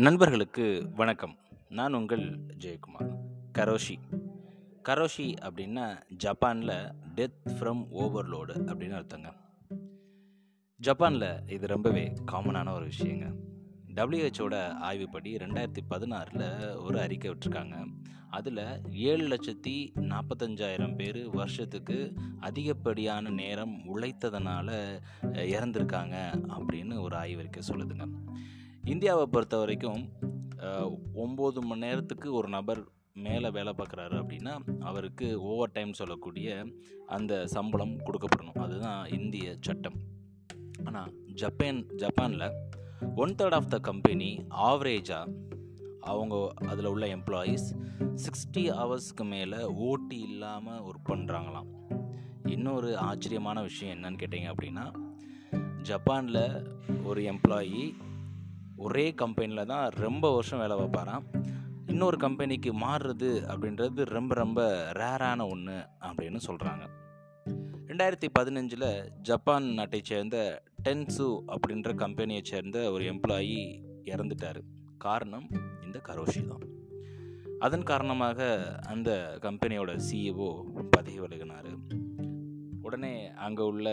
நண்பர்களுக்கு வணக்கம். நான் உங்கள் ஜெயக்குமார். கரோஷி. கரோஷி அப்படின்னா ஜப்பானில் டெத் ஃப்ரம் ஓவர்லோடு அப்படின்னு அர்த்தங்க. ஜப்பானில் இது ரொம்பவே காமனான ஒரு விஷயங்க. டபிள்யூஹெச்சோட ஆய்வுப்படி ரெண்டாயிரத்தி பதினாறில் ஒரு அறிக்கை விட்டுருக்காங்க. அதில் ஏழு லட்சத்தி நாற்பத்தஞ்சாயிரம் பேர் வருஷத்துக்கு அதிகப்படியான நேரம் உழைத்ததுனால இறந்துருக்காங்க அப்படின்னு ஒரு ஆய்வறிக்கை சொல்லுதுங்க. இந்தியாவை பொறுத்த வரைக்கும் ஒம்பது மணி நேரத்துக்கு ஒரு நபர் மேலே வேலை பார்க்குறாரு அப்படின்னா அவருக்கு ஓவர் டைம் சொல்லக்கூடிய அந்த சம்பளம் கொடுக்கப்படணும். அதுதான் இந்திய சட்டம். ஆனால் ஜப்பான் ஜப்பானில் one third of the company ஆவரேஜாக அவங்க அதில் உள்ள எம்ப்ளாயீஸ் சிக்ஸ்டி ஹவர்ஸ்க்கு மேலே ஓட்டி இல்லாமல் ஒர்க் பண்ணுறாங்களாம் இன்னொரு ஆச்சரியமான விஷயம் என்னன்னு கேட்டிங்க அப்படின்னா ஜப்பானில் ஒரு எம்ப்ளாயி ஒரே கம்பெனியில் தான் ரொம்ப வருஷம் வேலை பார்ப்பாராம். இன்னொரு கம்பெனிக்கு மாறுறது அப்படின்றது ரொம்ப ரொம்ப ரேரான ஒன்று அப்படின்னு சொல்கிறாங்க ரெண்டாயிரத்தி பதினஞ்சில் ஜப்பான் நாட்டை சேர்ந்த டென்சு அப்படின்ற கம்பெனியை சேர்ந்த ஒரு எம்ப்ளாயி இறந்துட்டார். காரணம் இந்த கரோஷி தான். அதன் காரணமாக அந்த கம்பெனியோட சிஇஓ பதவி விலகினார். உடனே அங்கே உள்ள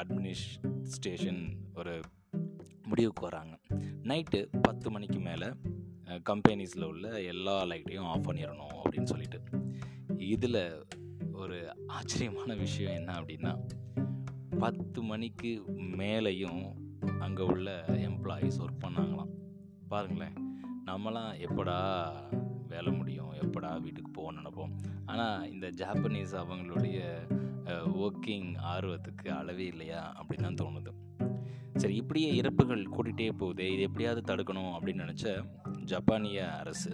அட்மினிஸ்ட்ரேஷன் ஒரு முடிவுக்கு வராங்க. நைட்டு பத்து மணிக்கு மேலே கம்பெனிஸில் உள்ள எல்லா லைட்டையும் ஆஃப் பண்ணிடணும் அப்படின்னு சொல்லிட்டு. இதில் ஒரு ஆச்சரியமான விஷயம் என்ன அப்படின்னா பத்து மணிக்கு மேலேயும் அங்கே உள்ள எம்ப்ளாயீஸ் ஒர்க் பண்ணாங்களாம். பாருங்களேன். நம்மளாம் எப்படா வேலை முடியும் எப்படா வீட்டுக்கு போகணும்னு நினைப்போம். ஆனால் இந்த ஜாப்பனீஸ் அவங்களுடைய ஒர்க்கிங் ஆர்வத்துக்கு அளவே இல்லையா அப்படின்னு தான் தோணுது. சரி இப்படியே இறப்புகள் கூட்டிகிட்டே போகுது. இது எப்படியாவது தடுக்கணும் அப்படின்னு நினச்ச ஜப்பானிய அரசு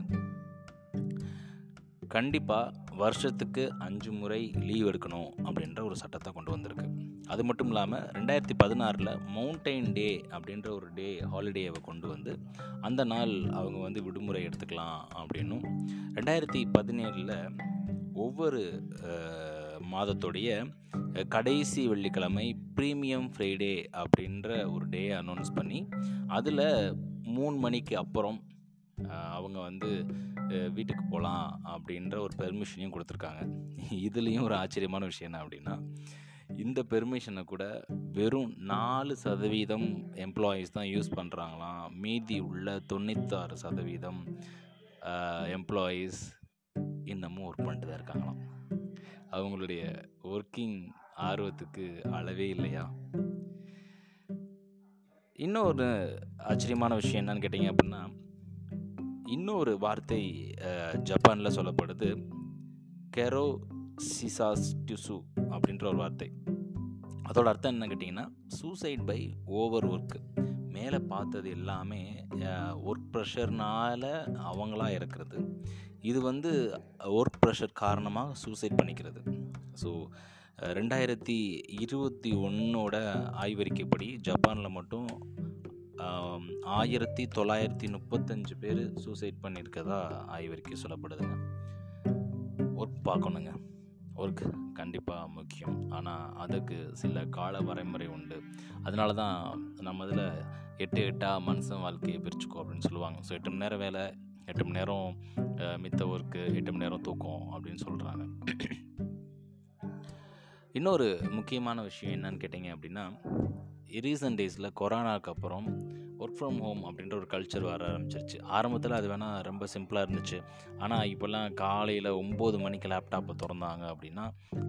கண்டிப்பாக வருஷத்துக்கு அஞ்சு முறை லீவ் எடுக்கணும் அப்படின்ற ஒரு சட்டத்தை கொண்டு வந்திருக்கு. அது மட்டும் இல்லாமல் ரெண்டாயிரத்தி பதினாறில் மவுண்டைன் டே அப்படின்ற ஒரு டே ஹாலிடேவை கொண்டு வந்து அந்த நாள் அவங்க வந்து விடுமுறை எடுத்துக்கலாம் அப்படின்னும் ரெண்டாயிரத்தி பதினேழில் ஒவ்வொரு மாதத்துடைய கடைசி வெள்ளிக்கிழமை ப்ரீமியம் ஃப்ரைடே அப்படின்ற ஒரு டே அனௌன்ஸ் பண்ணி அதில் மூணு மணிக்கு அப்புறம் அவங்க வந்து வீட்டுக்கு போகலாம் அப்படின்ற ஒரு பெர்மிஷனையும் கொடுத்துருக்காங்க. இதுலேயும் ஒரு ஆச்சரியமான விஷயம் என்ன அப்படின்னா இந்த பெர்மிஷனை கூட வெறும் நாலு சதவீதம் எம்ப்ளாயீஸ் தான் யூஸ் பண்ணுறாங்களாம் மீதி உள்ள தொண்ணூத்தாறு சதவீதம் எம்ப்ளாயீஸ் இன்னமும் ஒர்க் பண்ணிட்டு தான் இருக்காங்களாம். அவங்களுடைய ஒர்க்கிங் ஆர்வத்துக்கு அளவே இல்லையா? இன்னொரு ஆச்சரியமான விஷயம் என்னன்னு கேட்டிங்க அப்படின்னா இன்னொரு வார்த்தை ஜப்பானில் சொல்லப்படுது கெரோ சிசாஸ் டிசு அப்படின்ற ஒரு வார்த்தை. அதோட அர்த்தம் என்ன கேட்டிங்கன்னா சூசைட் பை ஓவர் ஒர்க்கு மேலே பார்த்தது எல்லாமே ஒர்க் ப்ரெஷர்னால அவங்களா இருக்கிறது இது வந்து ஒர்க் ப்ரெஷர் காரணமாக சூசைட் பண்ணிக்கிறது. ஸோ ரெண்டாயிரத்தி இருபத்தி ஒன்றோட ஆய்வறிக்கைப்படி ஜப்பானில் மட்டும் ஆயிரத்தி தொள்ளாயிரத்தி முப்பத்தஞ்சு பேர் சூசைட் பண்ணியிருக்கதா ஆய்வறிக்கை சொல்லப்படுதுங்க. ஒர்க் பார்க்கணுங்க. ஒர்க் கண்டிப்பாக முக்கியம். ஆனால் அதுக்கு சில கால வரைமுறை உண்டு. அதனால தான் நம்ம இதில் எட்டு எட்டாக மனுஷன் வாழ்க்கையை பிரிச்சுக்கோ அப்படின்னு சொல்லுவாங்க. ஸோ எட்டு மணி நேரம் வேலை எட்டு மணி நேரம் மித்த ஒர்க்கு எட்டு மணி நேரம் தூக்கம் அப்படின்னு சொல்கிறாங்க இன்னொரு முக்கியமான விஷயம் என்னன்னு கேட்டிங்க அப்படின்னா ரீசன்ட் டேஸில் கொரோனாக்கு அப்புறம் ஒர்க் ஃப்ரம் ஹோம் அப்படின்ற ஒரு கல்ச்சர் வர ஆரம்பிச்சிருச்சு. ஆரம்பத்தில் அது வேணால் ரொம்ப சிம்பிளாக இருந்துச்சு. ஆனால் இப்போல்லாம் காலையில் ஒம்பது மணிக்கு லேப்டாப்பை திறந்தாங்க அப்படின்னா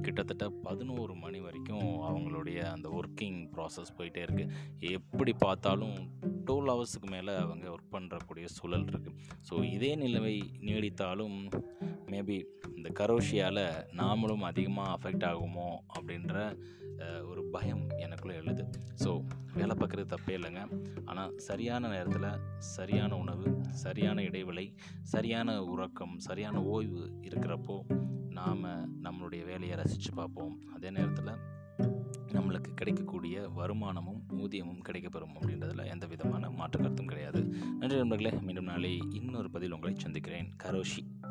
கிட்டத்தட்ட பதினோரு மணி வரைக்கும் அவங்களுடைய அந்த ஒர்க்கிங் ப்ராசஸ் போயிட்டே இருக்குது எப்படி பார்த்தாலும் டுவெல் ஹவர்ஸுக்கு மேலே அவங்க ஒர்க் பண்ணுறக்கூடிய சூழல் இருக்குது ஸோ இதே நிலைமை நீடித்தாலும் மேபி இந்த கரோஷியால் நாமளும் அதிகமாக அஃபெக்ட் ஆகுமோ அப்படின்ற ஒரு பயம் எனக்குள்ளே எழுது. ஸோ வேலை பார்க்குறது தப்பே இல்லைங்க. ஆனால் சரியான நேரத்தில் சரியான உணவு சரியான இடைவெளி சரியான உறக்கம் சரியான ஓய்வு இருக்கிறப்போ நாம் நம்மளுடைய வேலையை ரசித்து பார்ப்போம். அதே நேரத்தில் நம்மளுக்கு கிடைக்கக்கூடிய வருமானமும் ஊதியமும் கிடைக்கப்பெறும் அப்படின்றதுல எந்த விதமான மாற்று கருத்தும் கிடையாது. நன்றி நண்பர்களே மீண்டும் நாளை இன்னொரு பதில் உங்களை சந்திக்கிறேன். கரோஷி.